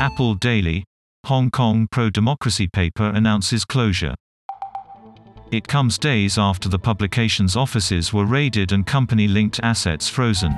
Apple Daily Hong Kong pro democracy paper announces closure. It comes days after the publication's offices were raided and company linked assets frozen.